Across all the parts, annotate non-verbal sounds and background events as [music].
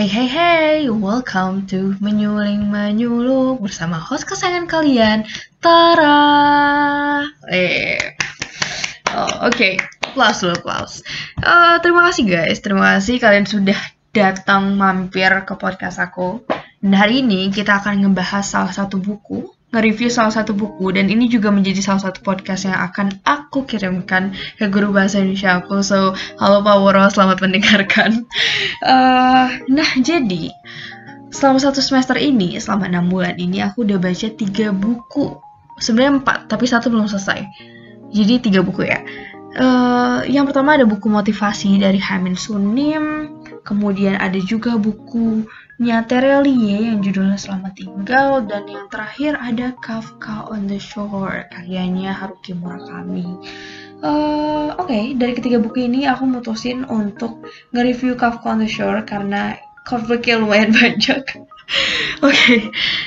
Hey hey hey, welcome to Menyuling Menyuluk bersama host kesayangan kalian, Tara. Eh, oh, oke, okay. applause dulu, applause. Uh, terima kasih guys, terima kasih kalian sudah datang mampir ke podcast aku. Dan hari ini kita akan ngebahas salah satu buku nge-review salah satu buku dan ini juga menjadi salah satu podcast yang akan aku kirimkan ke guru bahasa Indonesia aku. So, halo Pak Woro, selamat mendengarkan. Uh, [laughs] nah, jadi selama satu semester ini, selama enam bulan ini aku udah baca tiga buku. Sebenarnya empat, tapi satu belum selesai. Jadi tiga buku ya. Uh, yang pertama ada buku motivasi dari Hamin Sunim, kemudian ada juga buku Terelie yang judulnya Selamat Tinggal dan yang terakhir ada Kafka on the Shore karyanya Haruki Murakami. Uh, Oke, okay, dari ketiga buku ini aku mutusin untuk nge-review Kafka on the Shore karena covernya lumayan [laughs] banyak. Oke, okay,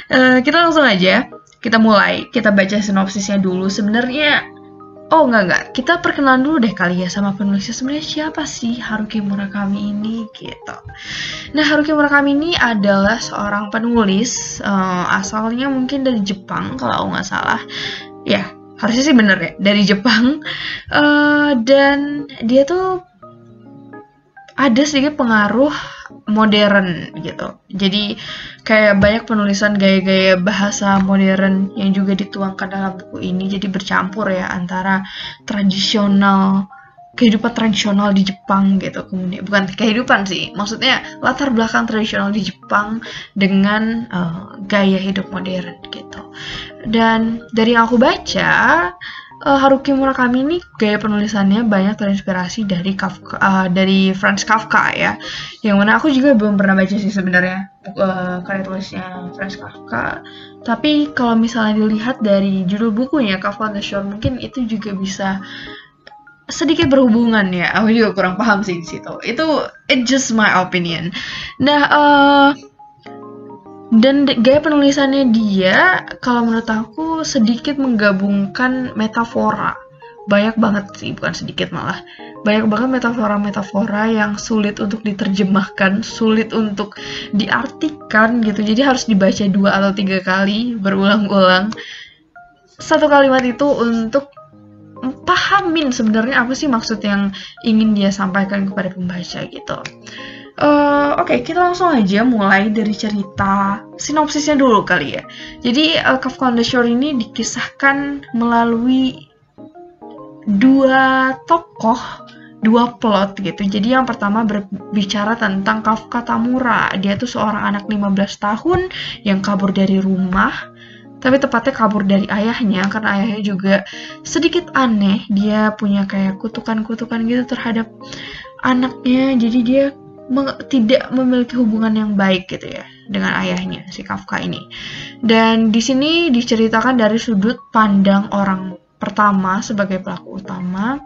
uh, kita langsung aja. Kita mulai, kita baca sinopsisnya dulu. Sebenarnya Oh enggak enggak, kita perkenalan dulu deh kali ya sama penulisnya sebenarnya siapa sih Haruki Murakami ini gitu. Nah Haruki Murakami ini adalah seorang penulis uh, asalnya mungkin dari Jepang kalau nggak salah. Ya harusnya sih bener ya dari Jepang uh, dan dia tuh ada sedikit pengaruh modern gitu. Jadi kayak banyak penulisan gaya-gaya bahasa modern yang juga dituangkan dalam buku ini. Jadi bercampur ya antara tradisional kehidupan tradisional di Jepang gitu kemudian bukan kehidupan sih maksudnya latar belakang tradisional di Jepang dengan uh, gaya hidup modern gitu dan dari yang aku baca uh, Haruki Murakami ini gaya penulisannya banyak terinspirasi dari Kafka, uh, dari Franz Kafka ya. Yang mana aku juga belum pernah baca sih sebenarnya uh, karya tulisnya Franz Kafka. Tapi kalau misalnya dilihat dari judul bukunya Kafka on the Shore mungkin itu juga bisa sedikit berhubungan ya. Aku juga kurang paham sih di situ. Itu it just my opinion. Nah, uh, dan gaya penulisannya dia kalau menurut aku sedikit menggabungkan metafora. Banyak banget sih bukan sedikit malah. Banyak banget metafora-metafora yang sulit untuk diterjemahkan sulit untuk diartikan gitu. Jadi harus dibaca dua atau tiga kali berulang-ulang. Satu kalimat itu untuk pahamin sebenarnya apa sih maksud yang ingin dia sampaikan kepada pembaca gitu Uh, Oke, okay, kita langsung aja mulai dari cerita sinopsisnya dulu kali ya. Jadi uh, Kafka on the Shore ini dikisahkan melalui dua tokoh, dua plot gitu. Jadi yang pertama berbicara tentang Kafka Tamura. Dia tuh seorang anak 15 tahun yang kabur dari rumah tapi tepatnya kabur dari ayahnya karena ayahnya juga sedikit aneh dia punya kayak kutukan-kutukan gitu terhadap anaknya jadi dia tidak memiliki hubungan yang baik gitu ya dengan ayahnya si Kafka ini. Dan di sini diceritakan dari sudut pandang orang pertama sebagai pelaku utama.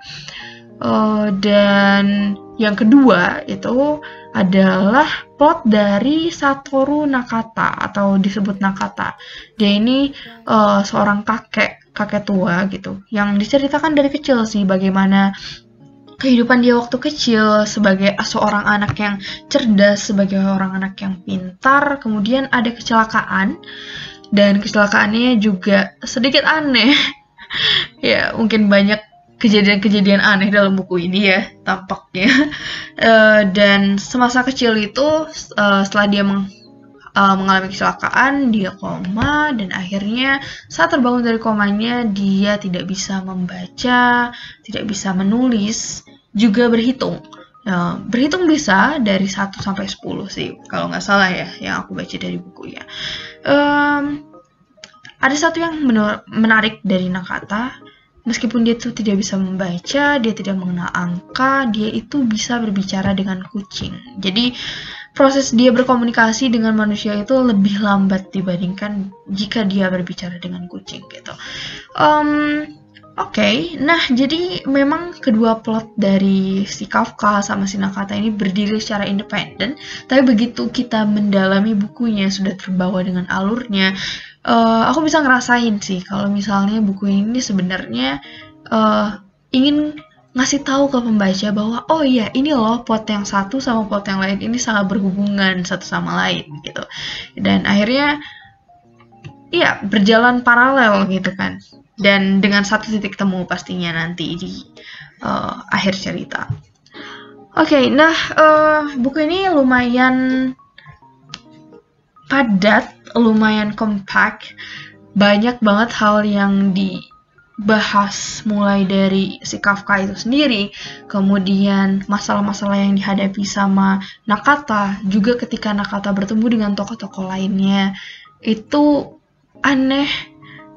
Uh, dan yang kedua itu adalah plot dari Satoru Nakata atau disebut Nakata. Dia ini uh, seorang kakek kakek tua gitu yang diceritakan dari kecil sih bagaimana kehidupan dia waktu kecil sebagai seorang anak yang cerdas, sebagai orang anak yang pintar, kemudian ada kecelakaan dan kecelakaannya juga sedikit aneh. [laughs] ya, mungkin banyak kejadian-kejadian aneh dalam buku ini ya tampaknya. uh, [laughs] dan semasa kecil itu uh, setelah dia meng, uh, mengalami kecelakaan, dia koma dan akhirnya saat terbangun dari komanya dia tidak bisa membaca, tidak bisa menulis juga berhitung. Ya, berhitung bisa dari 1 sampai 10 sih, kalau nggak salah ya, yang aku baca dari bukunya. Um, ada satu yang menarik dari Nakata, meskipun dia tuh tidak bisa membaca, dia tidak mengenal angka, dia itu bisa berbicara dengan kucing. Jadi proses dia berkomunikasi dengan manusia itu lebih lambat dibandingkan jika dia berbicara dengan kucing gitu. Um, Oke, okay, nah jadi memang kedua plot dari si Kafka sama si Nakata ini berdiri secara independen, tapi begitu kita mendalami bukunya sudah terbawa dengan alurnya, uh, aku bisa ngerasain sih kalau misalnya buku ini sebenarnya uh, ingin ngasih tahu ke pembaca bahwa oh iya ini loh plot yang satu sama plot yang lain ini sangat berhubungan satu sama lain gitu. Dan akhirnya iya berjalan paralel gitu kan dan dengan satu titik temu pastinya nanti di uh, akhir cerita. Oke okay, nah uh, buku ini lumayan padat lumayan compact. Banyak banget hal yang di bahas mulai dari si Kafka itu sendiri, kemudian masalah-masalah yang dihadapi sama Nakata, juga ketika Nakata bertemu dengan tokoh-tokoh lainnya, itu aneh,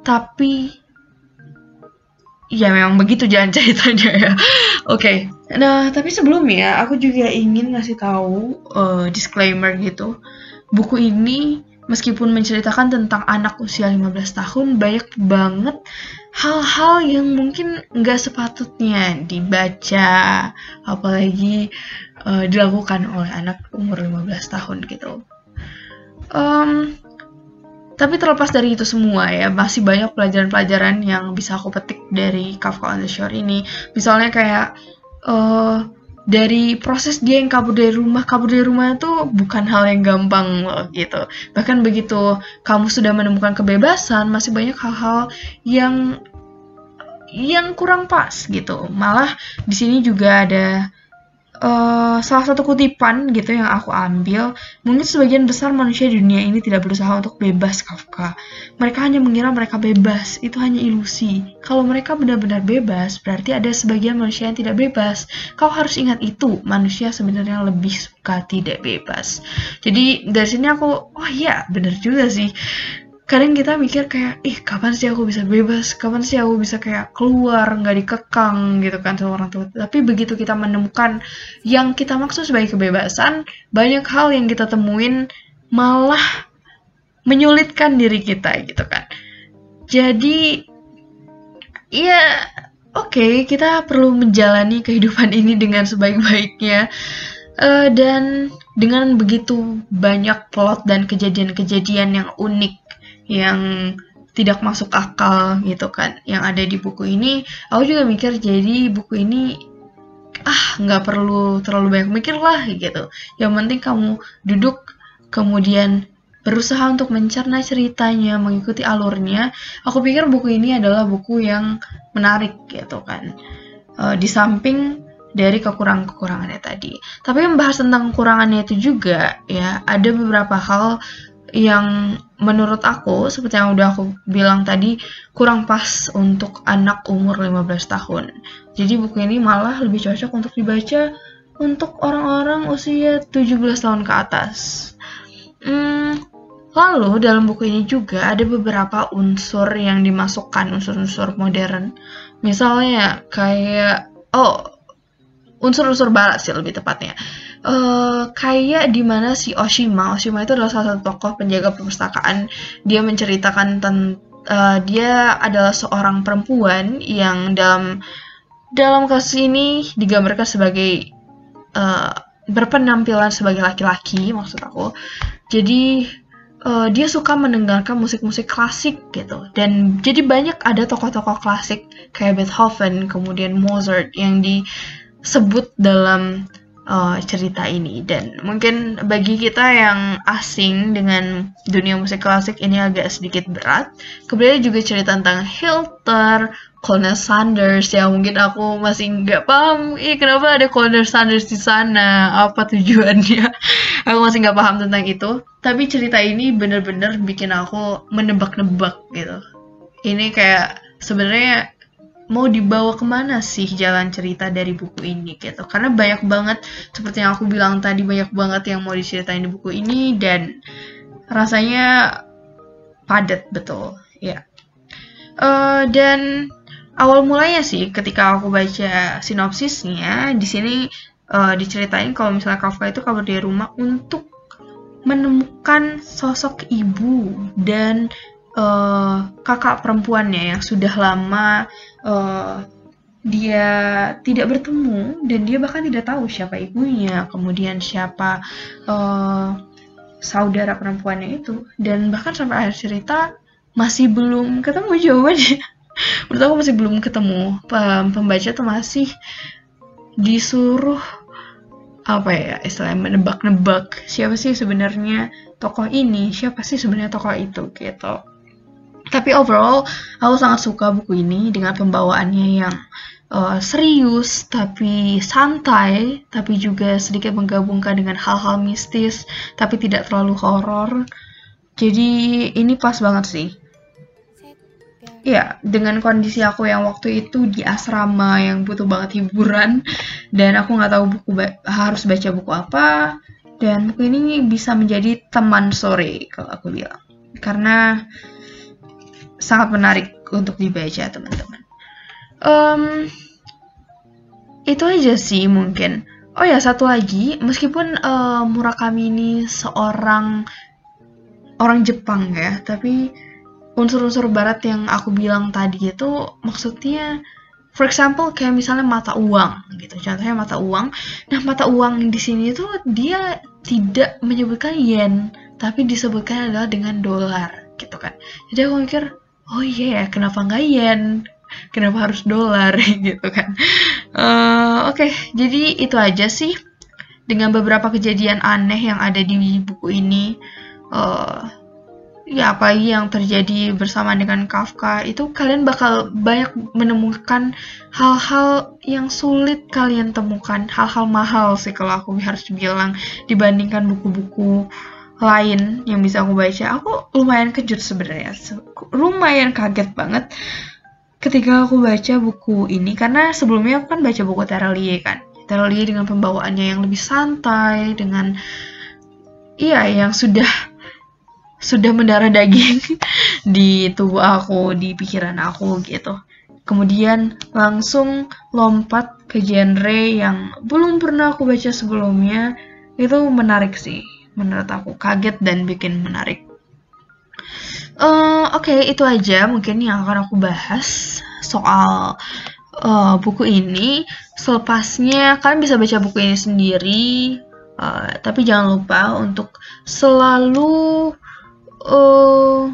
tapi ya memang begitu jalan [laughs] ceritanya ya. Oke, okay. nah tapi sebelumnya aku juga ingin ngasih tahu uh, disclaimer gitu, buku ini meskipun menceritakan tentang anak usia 15 tahun, banyak banget hal-hal yang mungkin nggak sepatutnya dibaca apalagi uh, dilakukan oleh anak umur 15 tahun gitu um, tapi terlepas dari itu semua ya masih banyak pelajaran-pelajaran yang bisa aku petik dari Kafka on the Shore ini. Misalnya kayak uh, dari proses dia yang kabur dari rumah kabur dari rumah itu bukan hal yang gampang loh gitu. Bahkan begitu kamu sudah menemukan kebebasan masih banyak hal-hal yang yang kurang pas gitu. Malah di sini juga ada uh, salah satu kutipan gitu yang aku ambil, mungkin sebagian besar manusia di dunia ini tidak berusaha untuk bebas Kafka. Mereka hanya mengira mereka bebas, itu hanya ilusi. Kalau mereka benar-benar bebas, berarti ada sebagian manusia yang tidak bebas. Kau harus ingat itu, manusia sebenarnya lebih suka tidak bebas. Jadi dari sini aku, oh iya, benar juga sih kadang kita mikir kayak ih kapan sih aku bisa bebas? Kapan sih aku bisa kayak keluar nggak dikekang gitu kan sama orang tua. Tapi begitu kita menemukan yang kita maksud sebagai kebebasan banyak hal yang kita temuin malah menyulitkan diri kita gitu kan. Jadi ya oke okay, kita perlu menjalani kehidupan ini dengan sebaik-baiknya uh, dan dengan begitu banyak plot dan kejadian-kejadian yang unik yang tidak masuk akal gitu kan yang ada di buku ini. Aku juga mikir jadi buku ini ah nggak perlu terlalu banyak mikir lah gitu. Yang penting kamu duduk kemudian berusaha untuk mencerna ceritanya mengikuti alurnya. Aku pikir buku ini adalah buku yang menarik gitu kan. E, di samping dari kekurangan-kekurangannya tadi. Tapi membahas tentang kekurangannya itu juga ya ada beberapa hal yang menurut aku seperti yang udah aku bilang tadi kurang pas untuk anak umur 15 tahun. Jadi buku ini malah lebih cocok untuk dibaca untuk orang-orang usia 17 tahun ke atas. Hmm, lalu dalam buku ini juga ada beberapa unsur yang dimasukkan, unsur-unsur modern. Misalnya kayak oh unsur-unsur barat sih lebih tepatnya uh, kayak di mana si Oshima? Oshima itu adalah salah satu tokoh penjaga perpustakaan. Dia menceritakan tentang uh, dia adalah seorang perempuan yang dalam dalam kasus ini digambarkan sebagai uh, berpenampilan sebagai laki-laki maksud aku. Jadi uh, dia suka mendengarkan musik-musik klasik gitu. Dan jadi banyak ada tokoh-tokoh klasik kayak Beethoven kemudian Mozart yang disebut dalam uh, cerita ini dan mungkin bagi kita yang asing dengan dunia musik klasik ini agak sedikit berat. Kemudian juga cerita tentang Hilter, Colonel Sanders yang mungkin aku masih nggak paham, eh kenapa ada Colonel Sanders di sana, apa tujuannya? [laughs] aku masih nggak paham tentang itu. Tapi cerita ini bener-bener bikin aku menebak-nebak gitu. Ini kayak sebenarnya mau dibawa ke mana sih jalan cerita dari buku ini gitu. Karena banyak banget seperti yang aku bilang tadi banyak banget yang mau diceritain di buku ini dan rasanya padat betul. Ya. Uh, dan awal mulanya sih ketika aku baca sinopsisnya di sini uh, diceritain kalau misalnya Kafka itu kabur dari rumah untuk menemukan sosok ibu dan uh, kakak perempuannya yang sudah lama uh, dia tidak bertemu dan dia bahkan tidak tahu siapa ibunya, kemudian siapa uh, saudara perempuannya itu. Dan bahkan sampai akhir cerita masih belum ketemu jawabannya. [laughs] menurut aku masih belum ketemu. Pembaca tuh masih disuruh apa ya istilahnya menebak-nebak siapa sih sebenarnya tokoh ini siapa sih sebenarnya tokoh itu gitu tapi overall aku sangat suka buku ini dengan pembawaannya yang uh, serius tapi santai tapi juga sedikit menggabungkan dengan hal-hal mistis tapi tidak terlalu horor. Jadi ini pas banget sih. Ya dengan kondisi aku yang waktu itu di asrama yang butuh banget hiburan dan aku nggak tahu buku ba harus baca buku apa dan buku ini bisa menjadi teman sore kalau aku bilang. Karena sangat menarik untuk dibaca teman-teman. Um, itu aja sih mungkin. Oh ya satu lagi meskipun uh, Murakami ini seorang orang Jepang ya tapi unsur-unsur barat yang aku bilang tadi itu maksudnya for example kayak misalnya mata uang gitu. Contohnya mata uang. Nah mata uang di sini tuh dia tidak menyebutkan yen tapi disebutkan adalah dengan dolar gitu kan. Jadi aku mikir oh iya yeah, kenapa nggak yen? Kenapa harus dolar? [laughs] Gitu kan. Uh, oke okay, jadi itu aja sih. Dengan beberapa kejadian aneh yang ada di buku ini uh, ya apalagi yang terjadi bersama dengan Kafka itu kalian bakal banyak menemukan hal-hal yang sulit kalian temukan. Hal-hal mahal sih kalau aku harus bilang dibandingkan buku-buku lain yang bisa aku baca aku lumayan kejut sebenarnya lumayan kaget banget ketika aku baca buku ini karena sebelumnya aku kan baca buku Terelie kan Terelie dengan pembawaannya yang lebih santai dengan iya yang sudah sudah mendarah daging [laughs] di tubuh aku, di pikiran aku gitu. Kemudian langsung lompat ke genre yang belum pernah aku baca sebelumnya. Itu menarik sih, menurut aku kaget dan bikin menarik. Uh, Oke, okay, itu aja mungkin yang akan aku bahas soal uh, buku ini. Selepasnya kalian bisa baca buku ini sendiri, uh, tapi jangan lupa untuk selalu uh,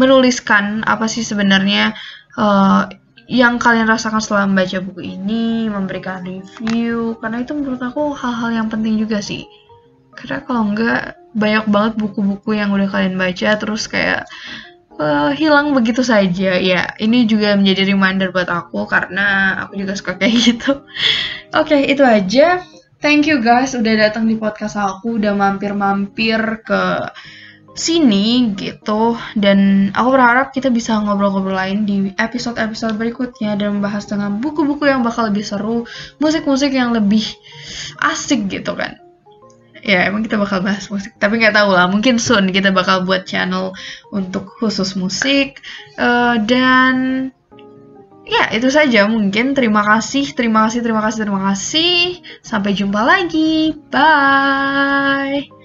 menuliskan apa sih sebenarnya uh, yang kalian rasakan setelah membaca buku ini, memberikan review, karena itu menurut aku hal-hal yang penting juga sih. Karena kalau enggak, banyak banget buku-buku yang udah kalian baca, terus kayak uh, hilang begitu saja. Ya, ini juga menjadi reminder buat aku, karena aku juga suka kayak [laughs] gitu. Oke, okay, itu aja. Thank you guys udah datang di podcast aku, udah mampir-mampir ke sini gitu dan aku berharap kita bisa ngobrol-ngobrol lain di episode-episode berikutnya dan membahas dengan buku-buku yang bakal lebih seru musik-musik yang lebih asik gitu kan ya emang kita bakal bahas musik. Tapi nggak tahu lah mungkin soon kita bakal buat channel untuk khusus musik uh, dan ya itu saja mungkin. Terima kasih terima kasih terima kasih terima kasih. Sampai jumpa lagi. Bye